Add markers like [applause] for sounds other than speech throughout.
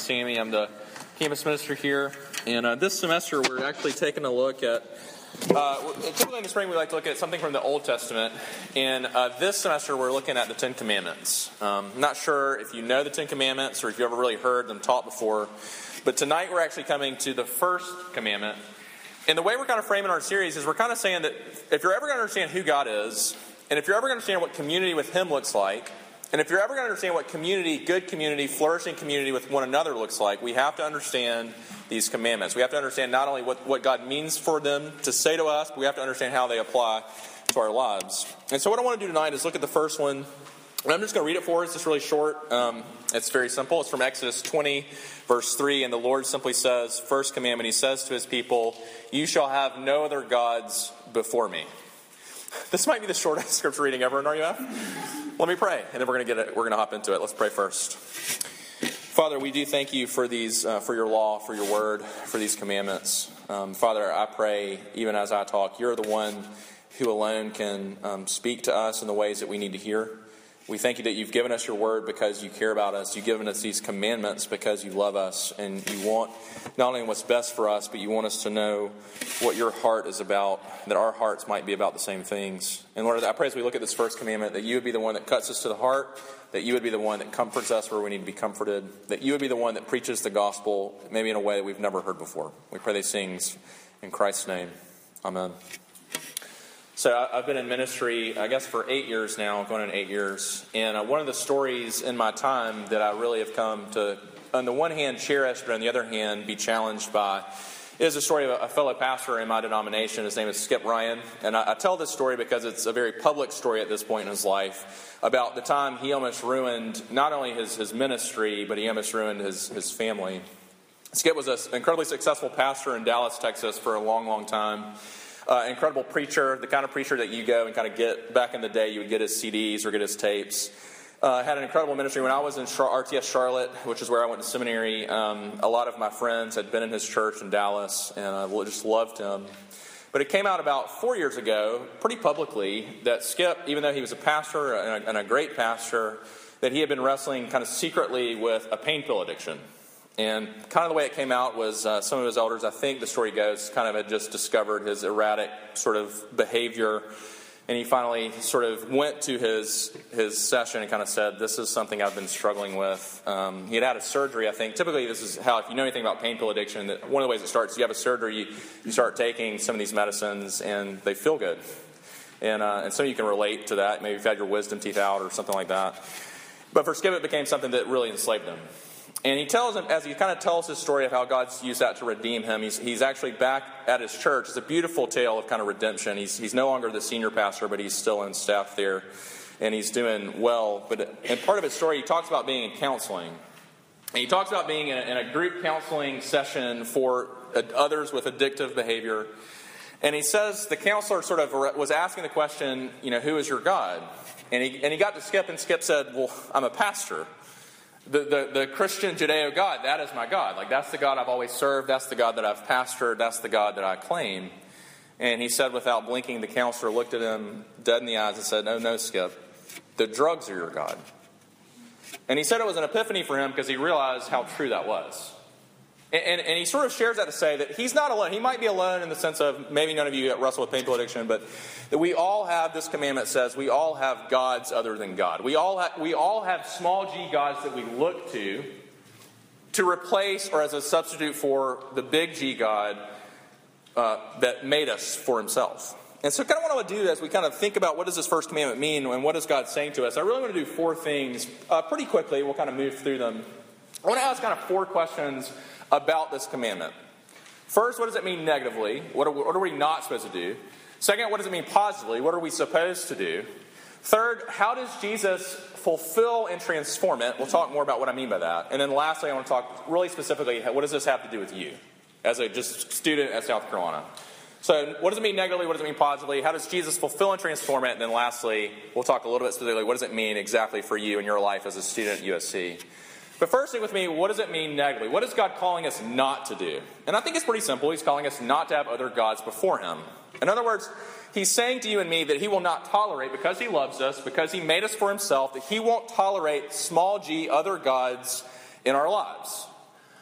Sammy. I'm the campus minister here. And uh, this semester, we're actually taking a look at. Uh, typically in the spring, we like to look at something from the Old Testament. And uh, this semester, we're looking at the Ten Commandments. Um, I'm not sure if you know the Ten Commandments or if you ever really heard them taught before. But tonight, we're actually coming to the first commandment. And the way we're kind of framing our series is we're kind of saying that if you're ever going to understand who God is, and if you're ever going to understand what community with Him looks like, and if you're ever going to understand what community, good community, flourishing community with one another looks like, we have to understand these commandments. We have to understand not only what, what God means for them to say to us, but we have to understand how they apply to our lives. And so, what I want to do tonight is look at the first one. And I'm just going to read it for us. It's really short. Um, it's very simple. It's from Exodus 20, verse 3. And the Lord simply says, First commandment, He says to His people, You shall have no other gods before me. [laughs] This might be the shortest [laughs] scripture reading ever in RUF. Let me pray, and then we're going to get it. We're going to hop into it. Let's pray first. Father, we do thank you for these, uh, for your law, for your word, for these commandments. Um, Father, I pray, even as I talk, you're the one who alone can um, speak to us in the ways that we need to hear. We thank you that you've given us your word because you care about us. You've given us these commandments because you love us and you want not only what's best for us, but you want us to know what your heart is about, that our hearts might be about the same things. And Lord, I pray as we look at this first commandment that you would be the one that cuts us to the heart, that you would be the one that comforts us where we need to be comforted, that you would be the one that preaches the gospel maybe in a way that we've never heard before. We pray these things in Christ's name. Amen. So I've been in ministry, I guess, for eight years now, going on eight years. And uh, one of the stories in my time that I really have come to, on the one hand, cherish, but on the other hand, be challenged by, is a story of a fellow pastor in my denomination. His name is Skip Ryan. And I, I tell this story because it's a very public story at this point in his life about the time he almost ruined not only his, his ministry, but he almost ruined his, his family. Skip was an incredibly successful pastor in Dallas, Texas for a long, long time. Uh, incredible preacher, the kind of preacher that you go and kind of get back in the day, you would get his CDs or get his tapes. Uh, had an incredible ministry when I was in Char- RTS Charlotte, which is where I went to seminary. Um, a lot of my friends had been in his church in Dallas, and I just loved him. But it came out about four years ago, pretty publicly, that Skip, even though he was a pastor and a, and a great pastor, that he had been wrestling kind of secretly with a pain pill addiction. And kind of the way it came out was uh, some of his elders, I think the story goes, kind of had just discovered his erratic sort of behavior. And he finally sort of went to his, his session and kind of said, This is something I've been struggling with. Um, he had had a surgery, I think. Typically, this is how, if you know anything about pain pill addiction, that one of the ways it starts, you have a surgery, you, start taking some of these medicines, and they feel good. And, uh, and some of you can relate to that. Maybe you've had your wisdom teeth out or something like that. But for Skip, it became something that really enslaved him. And he tells him, as he kind of tells his story of how God's used that to redeem him, he's, he's actually back at his church. It's a beautiful tale of kind of redemption. He's, he's no longer the senior pastor, but he's still in staff there, and he's doing well. But in part of his story, he talks about being in counseling. And he talks about being in a, in a group counseling session for others with addictive behavior. And he says the counselor sort of was asking the question, you know, who is your God? And he, and he got to Skip, and Skip said, well, I'm a pastor the, the, the Christian Judeo God, that is my God. Like, that's the God I've always served. That's the God that I've pastored. That's the God that I claim. And he said, without blinking, the counselor looked at him dead in the eyes and said, No, no, Skip. The drugs are your God. And he said it was an epiphany for him because he realized how true that was. And, and, and, he sort of shares that to say that he's not alone. He might be alone in the sense of maybe none of you wrestle with painful addiction, but that we all have this commandment says we all have gods other than God. We all, ha- we all have small g gods that we look to to replace or as a substitute for the big G God uh, that made us for himself. And so, kind of what I want to do as we kind of think about what does this first commandment mean and what is God saying to us, I really want to do four things uh, pretty quickly. We'll kind of move through them. I want to ask kind of four questions about this commandment. First, what does it mean negatively? What are, what are we not supposed to do? Second, what does it mean positively? What are we supposed to do? Third, how does Jesus fulfill and transform it? We'll talk more about what I mean by that. And then lastly, I want to talk really specifically what does this have to do with you as a just student at South Carolina? So, what does it mean negatively? What does it mean positively? How does Jesus fulfill and transform it? And then lastly, we'll talk a little bit specifically what does it mean exactly for you in your life as a student at USC? But first, stick with me. What does it mean negatively? What is God calling us not to do? And I think it's pretty simple. He's calling us not to have other gods before Him. In other words, He's saying to you and me that He will not tolerate, because He loves us, because He made us for Himself, that He won't tolerate small g other gods in our lives.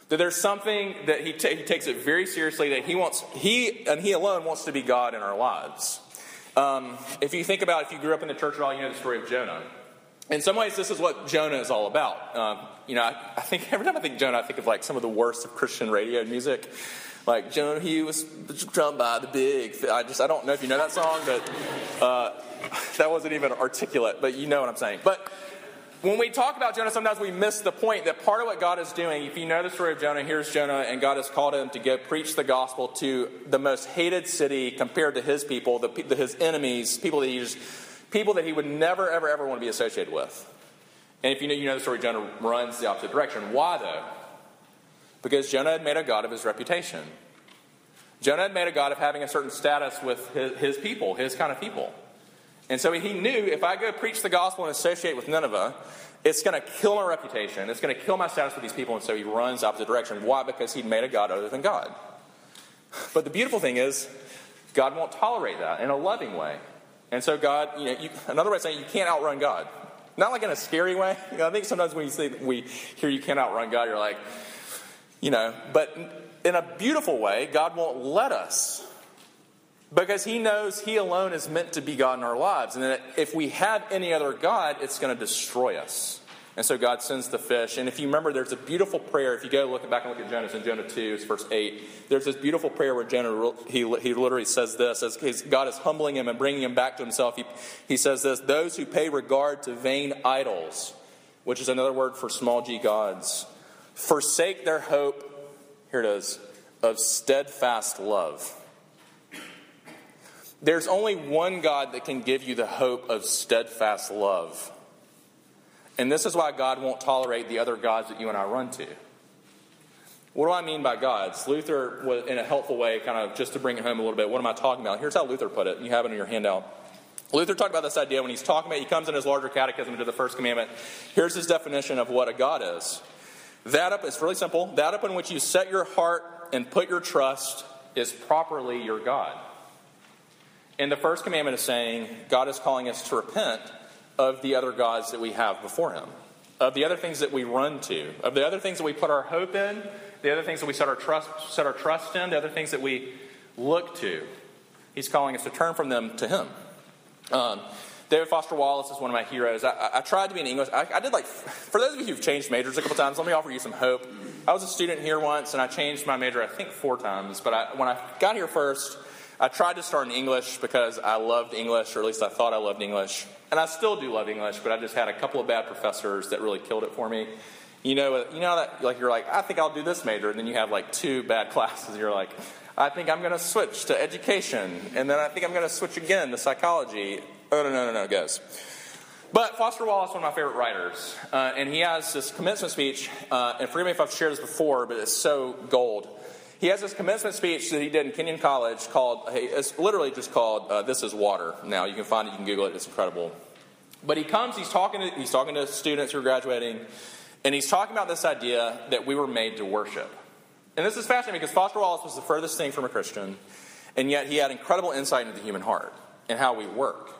That there's something that he, ta- he takes it very seriously that he wants, he and he alone wants to be God in our lives. Um, if you think about if you grew up in the church at all, you know the story of Jonah. In some ways, this is what Jonah is all about. Um, you know, I, I, think every time I think Jonah, I think of like some of the worst of Christian radio music. Like Jonah, he was drowned by the big. I just I don't know if you know that song, but uh, [laughs] that wasn't even articulate. But you know what I'm saying. But when we talk about Jonah, sometimes we miss the point that part of what God is doing, if you know the story of Jonah, here's Jonah, and God has called him to go preach the gospel to the most hated city compared to his people, the, his enemies, people that he just, people that he would never, ever, ever want to be associated with. And if you know, you know the story, Jonah runs the opposite direction. Why though? Because Jonah had made a God of his reputation. Jonah had made a God of having a certain status with his, his people, his kind of people. And so he knew if I go preach the gospel and associate with Nineveh, it's going to kill my reputation. It's going to kill my status with these people. And so he runs opposite direction. Why? Because he'd made a God other than God. But the beautiful thing is, God won't tolerate that in a loving way. And so God, you know, you, another way of saying you can't outrun God. Not like in a scary way. You [laughs] know, I think sometimes when you say we hear you can't outrun God, you're like, you know, but in a beautiful way, God won't let us because he knows he alone is meant to be God in our lives. And that if we have any other God, it's going to destroy us. And so God sends the fish. And if you remember, there's a beautiful prayer. If you go look back and look at Jonah, in Jonah 2, it's verse 8. There's this beautiful prayer where Jonah, he, he literally says this as God is humbling him and bringing him back to himself. He, he says this Those who pay regard to vain idols, which is another word for small g gods, forsake their hope, here it is, of steadfast love there's only one God that can give you the hope of steadfast love. And this is why God won't tolerate the other gods that you and I run to. What do I mean by gods? Luther, was, in a helpful way, kind of just to bring it home a little bit, what am I talking about? Here's how Luther put it. You have it in your handout. Luther talked about this idea when he's talking about, he comes in his larger catechism to the first commandment. Here's his definition of what a God is. That up, it's really simple. That upon which you set your heart and put your trust is properly your God. And the first commandment is saying God is calling us to repent of the other gods that we have before Him, of the other things that we run to, of the other things that we put our hope in, the other things that we set our trust, set our trust in, the other things that we look to. He's calling us to turn from them to Him. Um, David Foster Wallace is one of my heroes. I, I tried to be an English. I, I, did like, [laughs] for those of you who've changed majors a couple times, let me offer you some hope. I was a student here once, and I changed my major, I think, four times. But I, when I got here first, I tried to start in English because I loved English, or at least I thought I loved English. And I still do love English, but I just had a couple of bad professors that really killed it for me. You know, you know that like you're like, I think I'll do this major, and then you have like two bad [laughs] classes. You're like, I think I'm going to switch to education, and then I think I'm going to switch again to psychology. Oh no, no, no, no, it goes. But Foster Wallace, one of my favorite writers, uh, and he has this commencement speech. Uh, and forgive me if I've shared this before, but it's so gold. He has this commencement speech that he did in Kenyon College called, it's literally just called uh, This is Water. Now, you can find it, you can Google it, it's incredible. But he comes, he's talking, to, he's talking to students who are graduating, and he's talking about this idea that we were made to worship. And this is fascinating because Foster Wallace was the furthest thing from a Christian, and yet he had incredible insight into the human heart and how we work.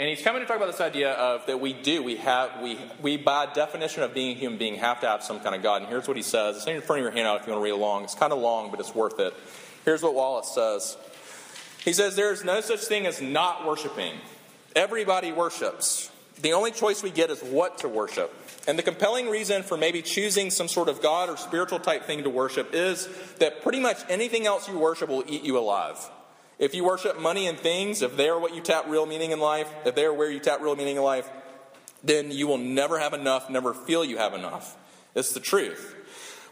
And he's coming to talk about this idea of that we do, we have, we, we by definition of being a human being have to have some kind of God. And here's what he says. It's in front of your handout if you want to read along. It's kind of long, but it's worth it. Here's what Wallace says. He says, There is no such thing as not worshiping. Everybody worships. The only choice we get is what to worship. And the compelling reason for maybe choosing some sort of God or spiritual type thing to worship is that pretty much anything else you worship will eat you alive. If you worship money and things, if they are what you tap real meaning in life, if they are where you tap real meaning in life, then you will never have enough, never feel you have enough. It's the truth.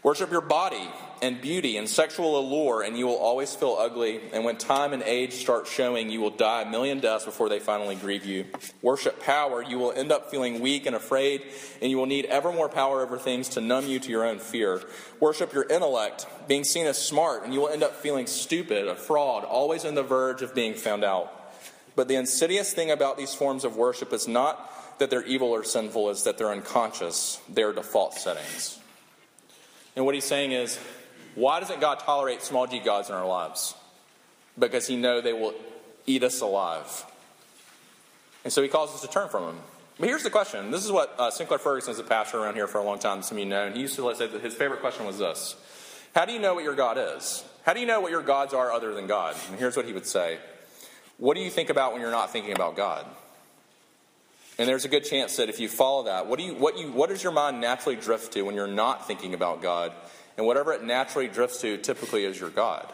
Worship your body and beauty and sexual allure, and you will always feel ugly. And when time and age start showing, you will die a million deaths before they finally grieve you. Worship power, you will end up feeling weak and afraid, and you will need ever more power over things to numb you to your own fear. Worship your intellect, being seen as smart, and you will end up feeling stupid, a fraud, always on the verge of being found out. But the insidious thing about these forms of worship is not that they're evil or sinful, is that they're unconscious. They're default settings. And what he's saying is, why doesn't God tolerate small g gods in our lives? Because he knows they will eat us alive. And so he calls us to turn from them. But here's the question. This is what uh, Sinclair Ferguson is a pastor around here for a long time, some of you know, and he used to let's say that his favorite question was this How do you know what your God is? How do you know what your gods are other than God? And here's what he would say What do you think about when you're not thinking about God? And there's a good chance that if you follow that, what, do you, what, you, what does your mind naturally drift to when you're not thinking about God? And whatever it naturally drifts to typically is your God.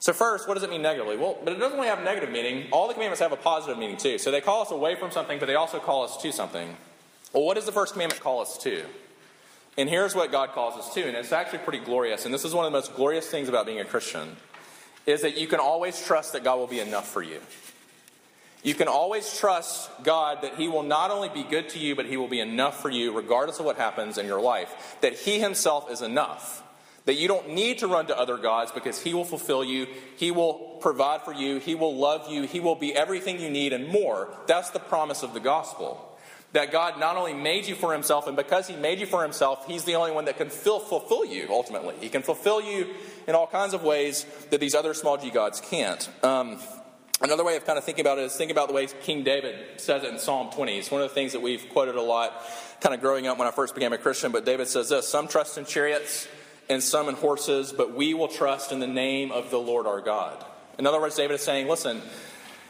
So, first, what does it mean negatively? Well, but it doesn't only have negative meaning. All the commandments have a positive meaning too. So, they call us away from something, but they also call us to something. Well, what does the first commandment call us to? And here's what God calls us to, and it's actually pretty glorious. And this is one of the most glorious things about being a Christian is that you can always trust that God will be enough for you. You can always trust God that He will not only be good to you, but He will be enough for you, regardless of what happens in your life. That He Himself is enough. That you don't need to run to other gods because He will fulfill you, He will provide for you, He will love you, He will be everything you need and more. That's the promise of the gospel. That God not only made you for Himself, and because He made you for Himself, He's the only one that can fulfill you ultimately. He can fulfill you in all kinds of ways that these other small g gods can't. Um, Another way of kind of thinking about it is think about the way King David says it in Psalm 20. It's one of the things that we've quoted a lot kind of growing up when I first became a Christian. But David says this Some trust in chariots and some in horses, but we will trust in the name of the Lord our God. In other words, David is saying, listen,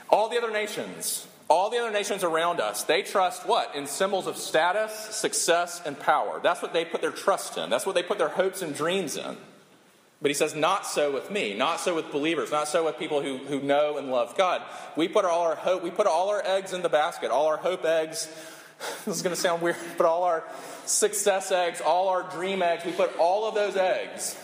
all the other nations, all the other nations around us, they trust what? In symbols of status, success, and power. That's what they put their trust in. That's what they put their hopes and dreams in. But he says, not so with me, not so with believers, not so with people who, who know and love God. We put all our hope, we put all our eggs in the basket, all our hope eggs. [laughs] This is going to sound weird, [laughs] but all our success eggs, all our dream eggs, we put all of those eggs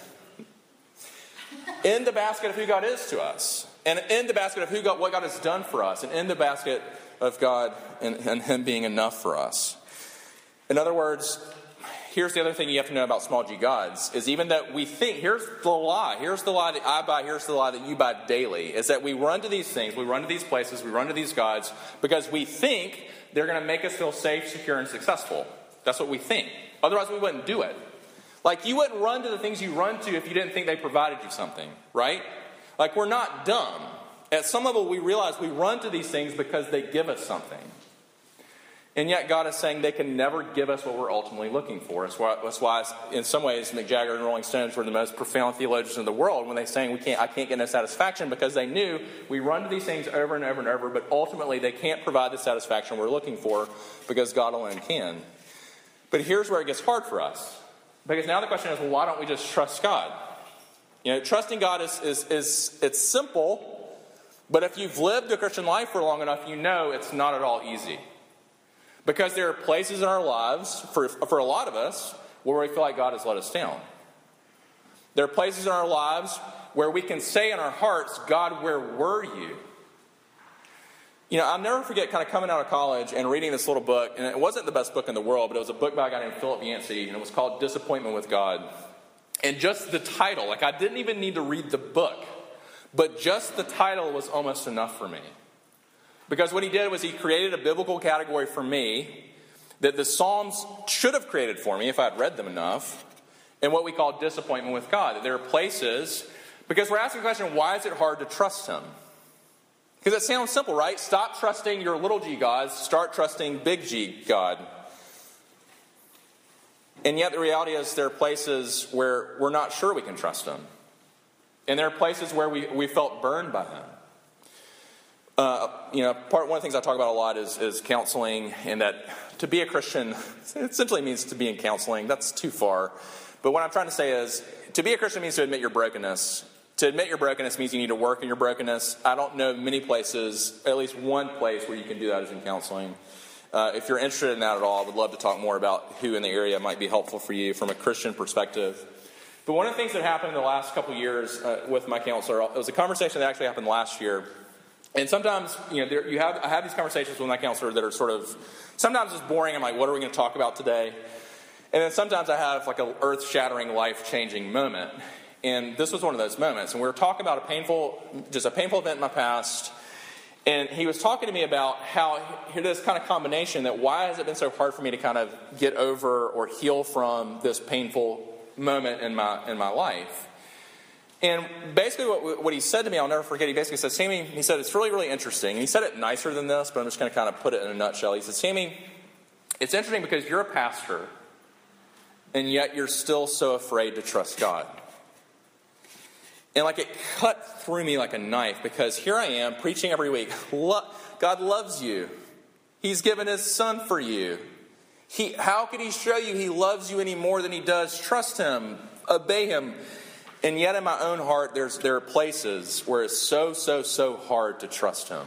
in the basket of who God is to us, and in the basket of who God, what God has done for us, and in the basket of God and, and Him being enough for us. In other words, here's the other thing you have to know about small g gods is even that we think here's the lie here's the lie that i buy here's the lie that you buy daily is that we run to these things we run to these places we run to these gods because we think they're going to make us feel safe secure and successful. That's what we think. Otherwise we wouldn't do it. Like you wouldn't run to the things you run to if you didn't think they provided you something right? Like we're not dumb. At some level we realize we run to these things because they give us something and yet, God is saying they can never give us what we're ultimately looking for. That's why, that's why in some ways, Mick Jagger and Rolling Stones were the most profound theologians in the world when they saying we can't, I can't get no satisfaction because they knew we run to these things over and over and over, but ultimately they can't provide the satisfaction we're looking for because God alone can. But here's where it gets hard for us. Because now the question is, well, why don't we just trust God? You know, trusting God is, is, is it's simple, but if you've lived a Christian life for long enough, you know it's not at all easy. Because there are places in our lives, for, for a lot of us, where we feel like God has let us down. There are places in our lives where we can say in our hearts, God, where were you? You know, I'll never forget kind of coming out of college and reading this little book, and it wasn't the best book in the world, but it was a book by a guy named Philip Yancey, and it was called Disappointment with God. And just the title, like I didn't even need to read the book, but just the title was almost enough for me. Because what he did was he created a biblical category for me that the Psalms should have created for me if I'd read them enough, and what we call disappointment with God. That there are places, because we're asking the question, why is it hard to trust Him? Because it sounds simple, right? Stop trusting your little g gods, start trusting big G God. And yet the reality is there are places where we're not sure we can trust Him. And there are places where we, we felt burned by Him. Uh, you know, part one of the things I talk about a lot is, is counseling, and that to be a Christian essentially means to be in counseling. That's too far. But what I'm trying to say is to be a Christian means to admit your brokenness. To admit your brokenness means you need to work in your brokenness. I don't know many places, at least one place where you can do that is in counseling. Uh, if you're interested in that at all, I would love to talk more about who in the area might be helpful for you from a Christian perspective. But one of the things that happened in the last couple years uh, with my counselor, it was a conversation that actually happened last year and sometimes, you know, there, you have, I have these conversations with my counselor that are sort of, sometimes it's boring. I'm like, what are we going to talk about today? And then sometimes I have like an earth shattering, life changing moment. And this was one of those moments. And we were talking about a painful, just a painful event in my past. And he was talking to me about how this kind of combination that why has it been so hard for me to kind of get over or heal from this painful moment in my in my life? And basically, what, what he said to me, I'll never forget, he basically said, Sammy, he said, it's really, really interesting. And he said it nicer than this, but I'm just going to kind of put it in a nutshell. He said, Sammy, it's interesting because you're a pastor, and yet you're still so afraid to trust God. And like it cut through me like a knife because here I am preaching every week. God loves you. He's given his son for you. He, how could he show you he loves you any more than he does? Trust him, obey him. And yet, in my own heart, there's, there are places where it's so, so, so hard to trust him.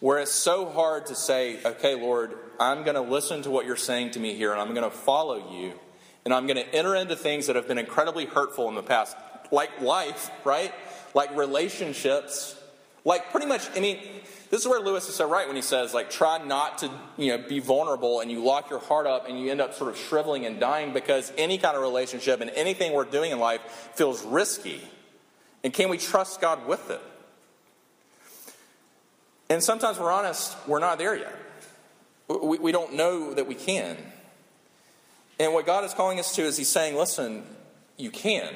Where it's so hard to say, okay, Lord, I'm going to listen to what you're saying to me here, and I'm going to follow you, and I'm going to enter into things that have been incredibly hurtful in the past, like life, right? Like relationships, like pretty much, I mean, this is where Lewis is so right when he says, like, try not to, you know, be vulnerable and you lock your heart up and you end up sort of shriveling and dying because any kind of relationship and anything we're doing in life feels risky. And can we trust God with it? And sometimes we're honest, we're not there yet. We, we don't know that we can. And what God is calling us to is He's saying, listen, you can.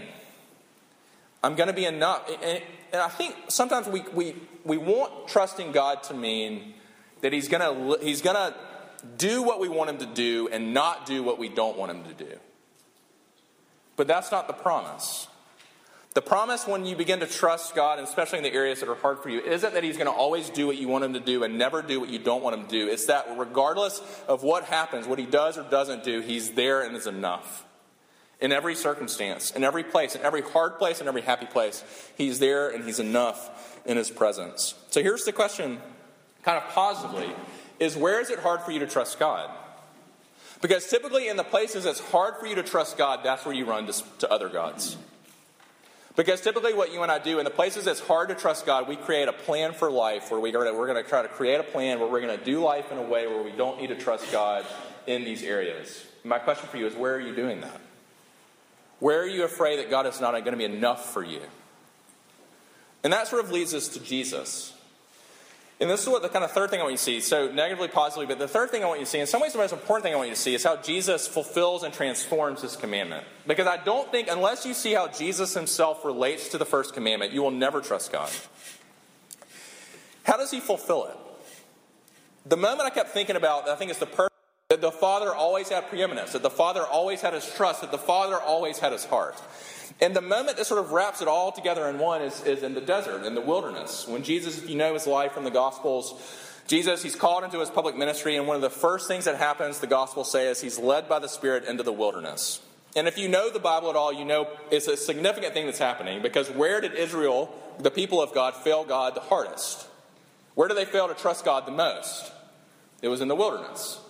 I'm going to be enough. And, and I think sometimes we, we, we want trusting God to mean that He's going to He's going to do what we want Him to do and not do what we don't want Him to do. But that's not the promise. The promise when you begin to trust God, and especially in the areas that are hard for you, isn't that He's going to always do what you want Him to do and never do what you don't want Him to do. It's that regardless of what happens, what He does or doesn't do, He's there and is enough in every circumstance, in every place, in every hard place, in every happy place. He's there and He's enough in His presence. So here's the question, kind of positively, is where is it hard for you to trust God? Because typically in the places it's hard for you to trust God, that's where you run to, to other gods. Because typically, what you and I do in the places it's hard to trust God, we create a plan for life where we are, we're going to try to create a plan where we're going to do life in a way where we don't need to trust God in these areas. My question for you is where are you doing that? Where are you afraid that God is not going to be enough for you? And that sort of leads us to Jesus. And this is what the kind of third thing I want you to see. So, negatively, positively, but the third thing I want you to see, in some ways, the most important thing I want you to see is how Jesus fulfills and transforms this commandment. Because I don't think, unless you see how Jesus himself relates to the first commandment, you will never trust God. How does he fulfill it? The moment I kept thinking about, I think it's the that the Father always had preeminence, that the Father always had his trust, that the Father always had his heart. And the moment that sort of wraps it all together in one is, is in the desert, in the wilderness. When Jesus, if you know his life from the Gospels, Jesus, he's called into his public ministry, and one of the first things that happens, the Gospels say, is he's led by the Spirit into the wilderness. And if you know the Bible at all, you know it's a significant thing that's happening because where did Israel, the people of God, fail God the hardest? Where did they fail to trust God the most? It was in the wilderness.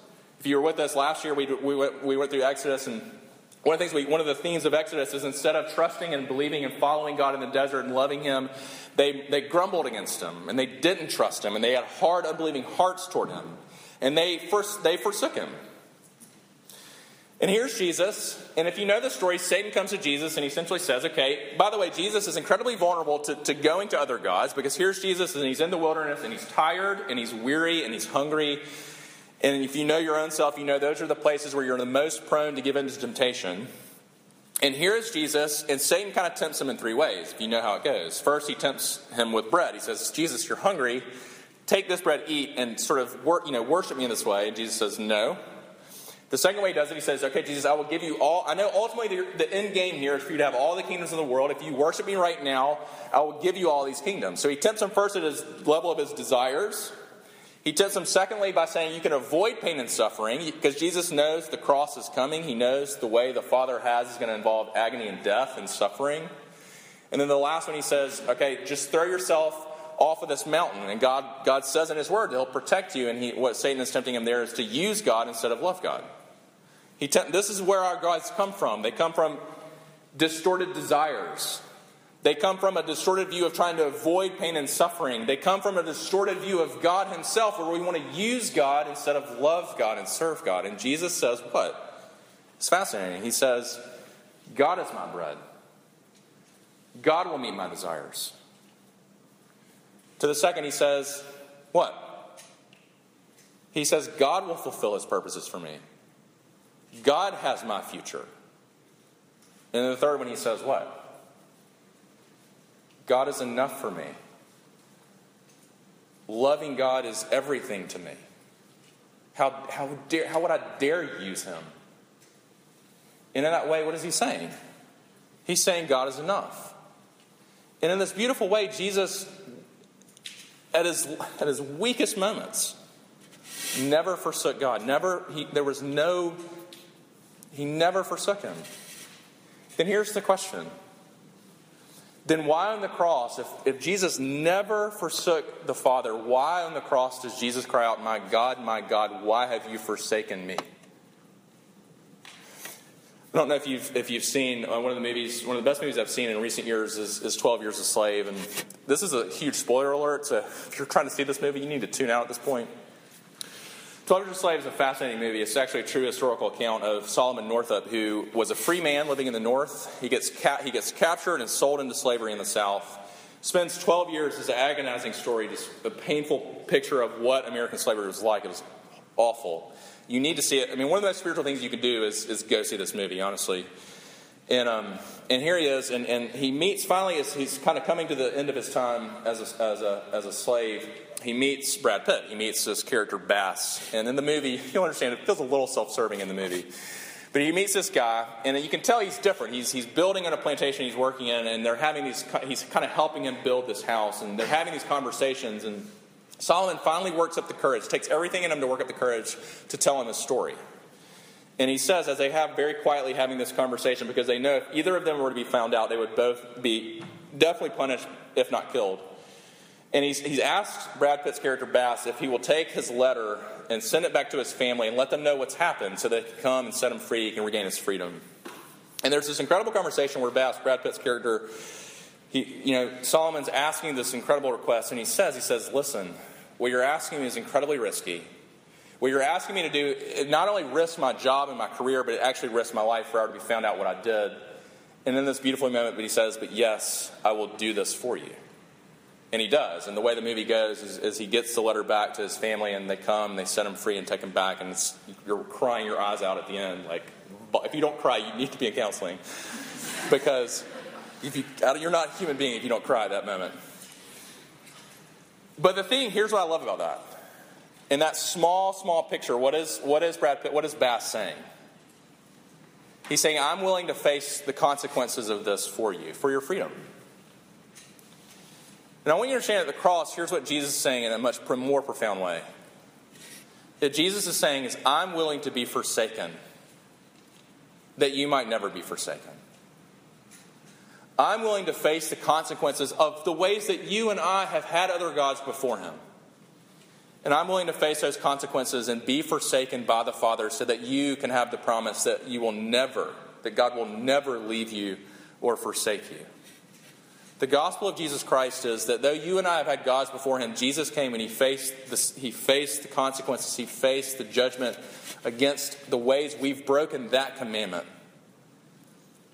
If you were with us last year, we, we, went, we went through Exodus, and one of the things we, one of the themes of Exodus is instead of trusting and believing and following God in the desert and loving Him, they, they grumbled against Him and they didn't trust Him and they had hard, unbelieving hearts toward Him, and they first they forsook Him. And here's Jesus, and if you know the story, Satan comes to Jesus and he essentially says, okay, by the way, Jesus is incredibly vulnerable to, to going to other gods because here's Jesus and he's in the wilderness and he's tired and he's weary and he's hungry and if you know your own self, you know those are the places where you're the most prone to give in to temptation. And here is Jesus, and Satan kind of tempts him in three ways, if you know how it goes. First, he tempts him with bread. He says, Jesus, you're hungry. Take this bread, eat, and sort of work, you know, worship me in this way. And Jesus says, No. The second way he does it, he says, Okay, Jesus, I will give you all. I know ultimately the, the end game here is for you to have all the kingdoms of the world. If you worship me right now, I will give you all these kingdoms. So he tempts him first at his level of his desires. He tempts them, secondly, by saying you can avoid pain and suffering because Jesus knows the cross is coming. He knows the way the Father has is going to involve agony and death and suffering. And then the last one, he says, okay, just throw yourself off of this mountain. And God, God says in His Word, He'll protect you. And he, what Satan is tempting him there is to use God instead of love God. He te- this is where our gods come from. They come from distorted desires. They come from a distorted view of trying to avoid pain and suffering. They come from a distorted view of God Himself, where we want to use God instead of love God and serve God. And Jesus says, What? It's fascinating. He says, God is my bread, God will meet my desires. To the second, he says, What? He says, God will fulfill His purposes for me. God has my future. And the third one, he says, What? God is enough for me. Loving God is everything to me. How, how, dare, how would I dare use him? And in that way, what is he saying? He's saying God is enough. And in this beautiful way, Jesus, at his, at his weakest moments, never forsook God. Never, he, there was no, he never forsook him. Then here's the question. Then why on the cross, if, if Jesus never forsook the Father, why on the cross does Jesus cry out, My God, my God, why have you forsaken me? I don't know if you've if you've seen uh, one of the movies, one of the best movies I've seen in recent years is, is Twelve Years a Slave, and this is a huge spoiler alert. So if you're trying to see this movie, you need to tune out at this point. Years a Slave is a fascinating movie. It's actually a true historical account of Solomon Northup, who was a free man living in the North. He gets ca- he gets captured and sold into slavery in the South. Spends 12 years as an agonizing story, just a painful picture of what American slavery was like. It was awful you need to see it. I mean, one of the most spiritual things you can do is, is go see this movie, honestly. And, um, and here he is, and, and he meets, finally, as he's kind of coming to the end of his time as a, as, a, as a slave, he meets Brad Pitt. He meets this character, Bass. And in the movie, [laughs] you'll understand, it feels a little self serving in the movie. But he meets this guy, and you can tell he's different. He's, he's building on a plantation he's working in, and they're having these, he's kind of helping him build this house, and they're having these conversations, and Solomon finally works up the courage, takes everything in him to work up the courage to tell him his story. And he says, as they have very quietly having this conversation, because they know if either of them were to be found out, they would both be definitely punished, if not killed. And he's, he's asked Brad Pitt's character Bass if he will take his letter and send it back to his family and let them know what's happened so they can come and set him free, he can regain his freedom. And there's this incredible conversation where Bass, Brad Pitt's character, he, you know, Solomon's asking this incredible request, and he says, he says, listen, what you're asking me is incredibly risky. What you're asking me to do, not only risk my job and my career, but it actually risk my life for I to be found out what I did. And in this beautiful moment, but he says, But yes, I will do this for you. And he does. And the way the movie goes is, is, he gets the letter back to his family, and they come, they set him free and take him back, and you're crying your eyes out at the end. Like, if you don't cry, you need to be in counseling. because if you, you're not a human being if you don't cry at that moment. But the thing, here's what I love about that. In that small, small picture, what is, what is Brad Pitt, what is Bass saying? He's saying, I'm willing to face the consequences of this for you, for your freedom. And I want you to understand at the cross, here's what Jesus is saying in a much more profound way. That Jesus is saying is, I'm willing to be forsaken, that you might never be forsaken. I'm willing to face the consequences of the ways that you and I have had other gods before him. And I'm willing to face those consequences and be forsaken by the Father so that you can have the promise that you will never, that God will never leave you or forsake you. The gospel of Jesus Christ is that though you and I have had gods before him, Jesus came and he faced, the, he faced the consequences, he faced the judgment against the ways we've broken that commandment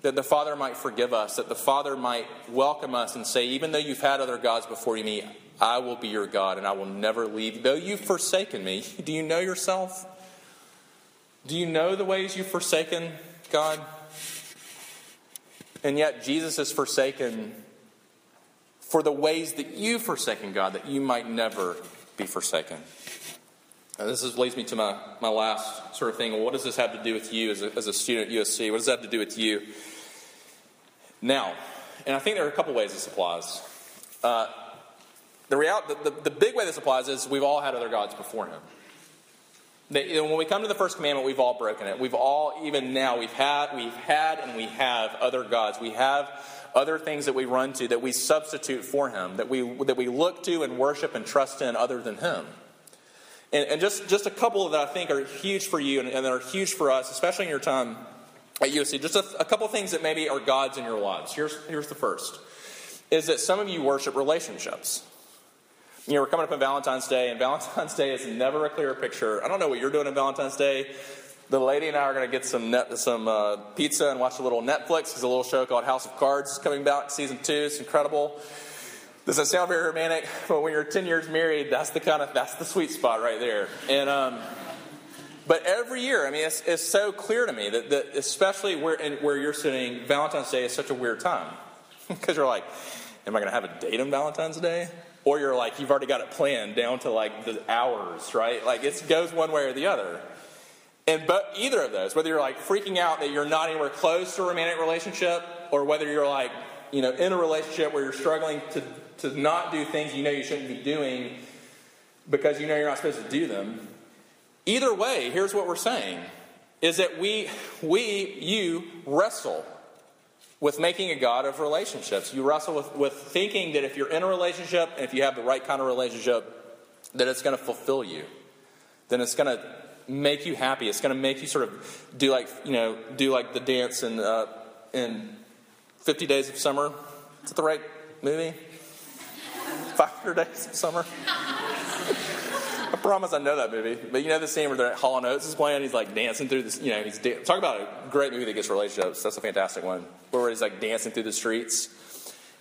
that the Father might forgive us, that the Father might welcome us and say, even though you've had other gods before me, I will be your God and I will never leave. Though you've forsaken me, do you know yourself? Do you know the ways you've forsaken God? And yet Jesus is forsaken for the ways that you've forsaken God, that you might never be forsaken. This is, leads me to my, my last sort of thing. Well, what does this have to do with you as a, as a student at USC? What does that have to do with you? Now, and I think there are a couple ways this applies. Uh, the, the, the, the, big way this applies is we've all had other gods before him. They, you know, when we come to the first commandment, we've all broken it. We've all, even now, we've had, we've had, and we have other gods. We have other things that we run to that we substitute for him, that we that we look to and worship and trust in other than him. And, and just just a couple that I think are huge for you and, and that are huge for us, especially in your time at USC, just a, a couple things that maybe are gods in your lives. Here's, here's the first is that some of you worship relationships. You know, we're coming up on Valentine's Day, and [laughs] Valentine's Day is never a clear picture. I don't know what you're doing on Valentine's Day. The lady and I are going to get some net, some uh, pizza and watch a little Netflix. There's a little show called House of Cards is coming back, season two. It's incredible. Does that sound very romantic? But when you're 10 years married, that's the kind of that's the sweet spot right there. And um, but every year, I mean, it's, it's so clear to me that, that especially where, where you're sitting, Valentine's Day is such a weird time. [laughs] because you're like, am I going to have a date on Valentine's Day? Or you're like, you've already got it planned down to like the hours, right? Like it goes one way or the other. And but either of those, whether you're like freaking out that you're not anywhere close to a romantic relationship, or whether you're like, you know, in a relationship where you're struggling to, to not do things you know you shouldn't be doing because you know you're not supposed to do them. Either way, here's what we're saying is that we we you wrestle with making a God of relationships. You wrestle with, with thinking that if you're in a relationship and if you have the right kind of relationship, that it's going to fulfill you. Then it's going to make you happy. It's going to make you sort of do like, you know, do like the dance in, uh, in 50 Days of Summer. Is it the right movie? 500 Days of Summer? I promise I know that movie. But you know the scene where they're at Hall & Oates is playing, he's like dancing through this, you know, he's da- talk about a great movie that gets relationships. That's a fantastic one. Where he's like dancing through the streets.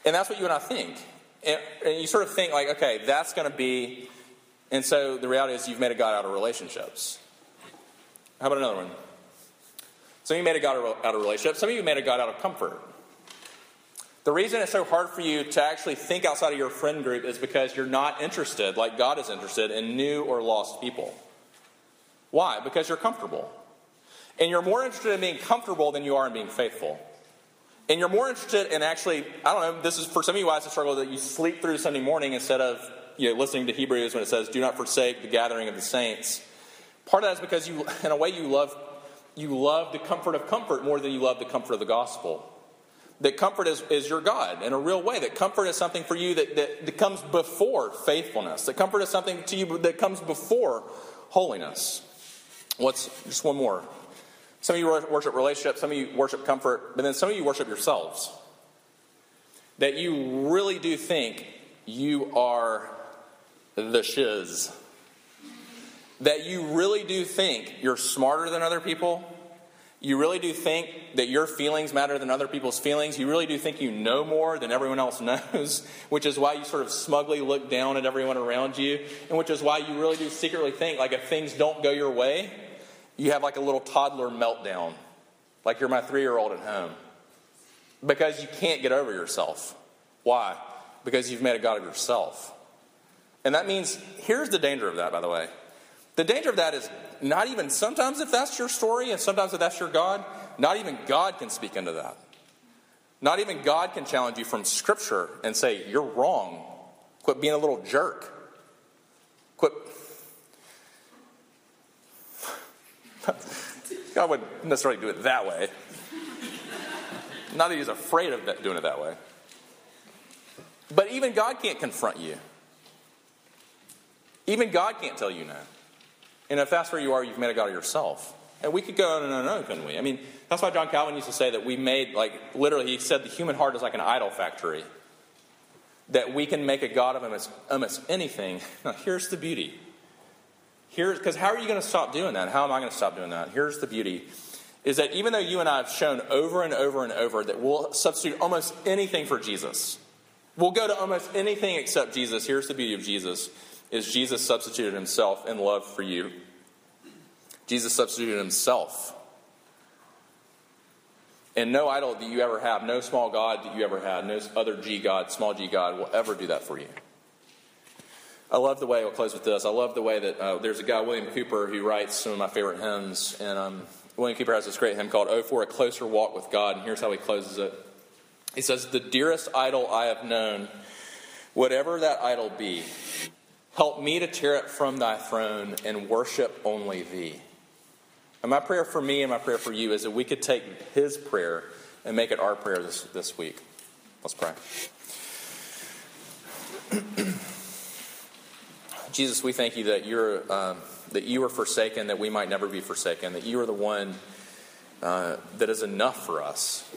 And that's what you and I think. And, and you sort of think like, okay, that's going to be, and so the reality is you've made a God out of relationships. How about another one? Some of you made a God out of relationship. Some of you made a God out of comfort. The reason it's so hard for you to actually think outside of your friend group is because you're not interested, like God is interested, in new or lost people. Why? Because you're comfortable. And you're more interested in being comfortable than you are in being faithful. And you're more interested in actually, I don't know, this is for some of you guys a struggle that you sleep through Sunday morning instead of you know, listening to Hebrews when it says, do not forsake the gathering of the saints. Part of that is because you, in a way, you love, you love the comfort of comfort more than you love the comfort of the gospel that comfort is, is your God in a real way, that comfort is something for you that, that, that comes before faithfulness, that comfort is something to you that comes before holiness. What's just one more? Some of you worship relationships, some of you worship comfort, but then some of you worship yourselves. That you really do think you are the shiz. That you really do think you're smarter than other people, you really do think that your feelings matter than other people's feelings. You really do think you know more than everyone else [laughs] knows, which is why you sort of smugly look down at everyone around you, and which is why you really do secretly think like if things don't go your way, you have like a little toddler meltdown, like you're my three year old at home, because you can't get over yourself. Why? Because you've made a God of yourself. And that means, here's the danger of that, by the way. The danger of that is not even sometimes if that's your story and sometimes if that's your God, not even God can speak into that. Not even God can challenge you from Scripture and say, You're wrong. Quit being a little jerk. Quit. [laughs] God wouldn't necessarily do it that way. Not that he's afraid of doing it that way. But even God can't confront you. Even God can't tell you no. And if that's where you are, you've made a God of yourself. And we could go and on and couldn't we? I mean, that's why John Calvin used to say that we made, like, literally, he said the human heart is like an idol factory. That we can make a God of almost, almost anything. [laughs] Now, here's the beauty. Here's because how are you going to stop doing that? How am I going to stop doing that? Here's the beauty is that even though you and I have shown over and over and over that we'll substitute almost anything for Jesus, we'll go to almost anything except Jesus. Here's the beauty of Jesus is Jesus substituted himself in love for you. Jesus substituted himself. And no idol that you ever have, no small God that you ever had, no other G God, small g God will ever do that for you. I love the way, I'll close with this. I love the way that uh, there's a guy, William Cowper, who writes some of my favorite hymns. And um, William Cowper has this great hymn called Oh, for a Closer Walk with God. And here's how he closes it He says, The dearest idol I have known, whatever that idol be, Help me to tear it from thy throne and worship only thee. And my prayer for me and my prayer for you is that we could take his prayer and make it our prayer this, this week. Let's pray. [clears throat] Jesus, we thank you that you're uh, that you are forsaken, that we might never be forsaken, that you are the one uh, that is enough for us.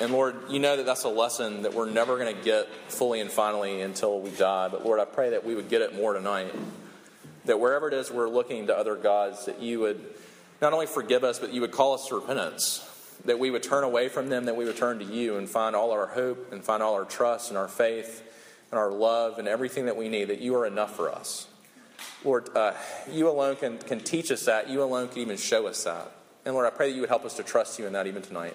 And Lord, you know that that's a lesson that we're never going to get fully and finally until we die. But Lord, I pray that we would get it more tonight. That wherever it is we're looking to other gods, that you would not only forgive us, but you would call us to repentance. That we would turn away from them, that we would turn to you and find all our hope and find all our trust and our faith and our love and everything that we need, that you are enough for us. Lord, uh, you alone can, can teach us that. You alone can even show us that. And Lord, I pray that you would help us to trust you in that even tonight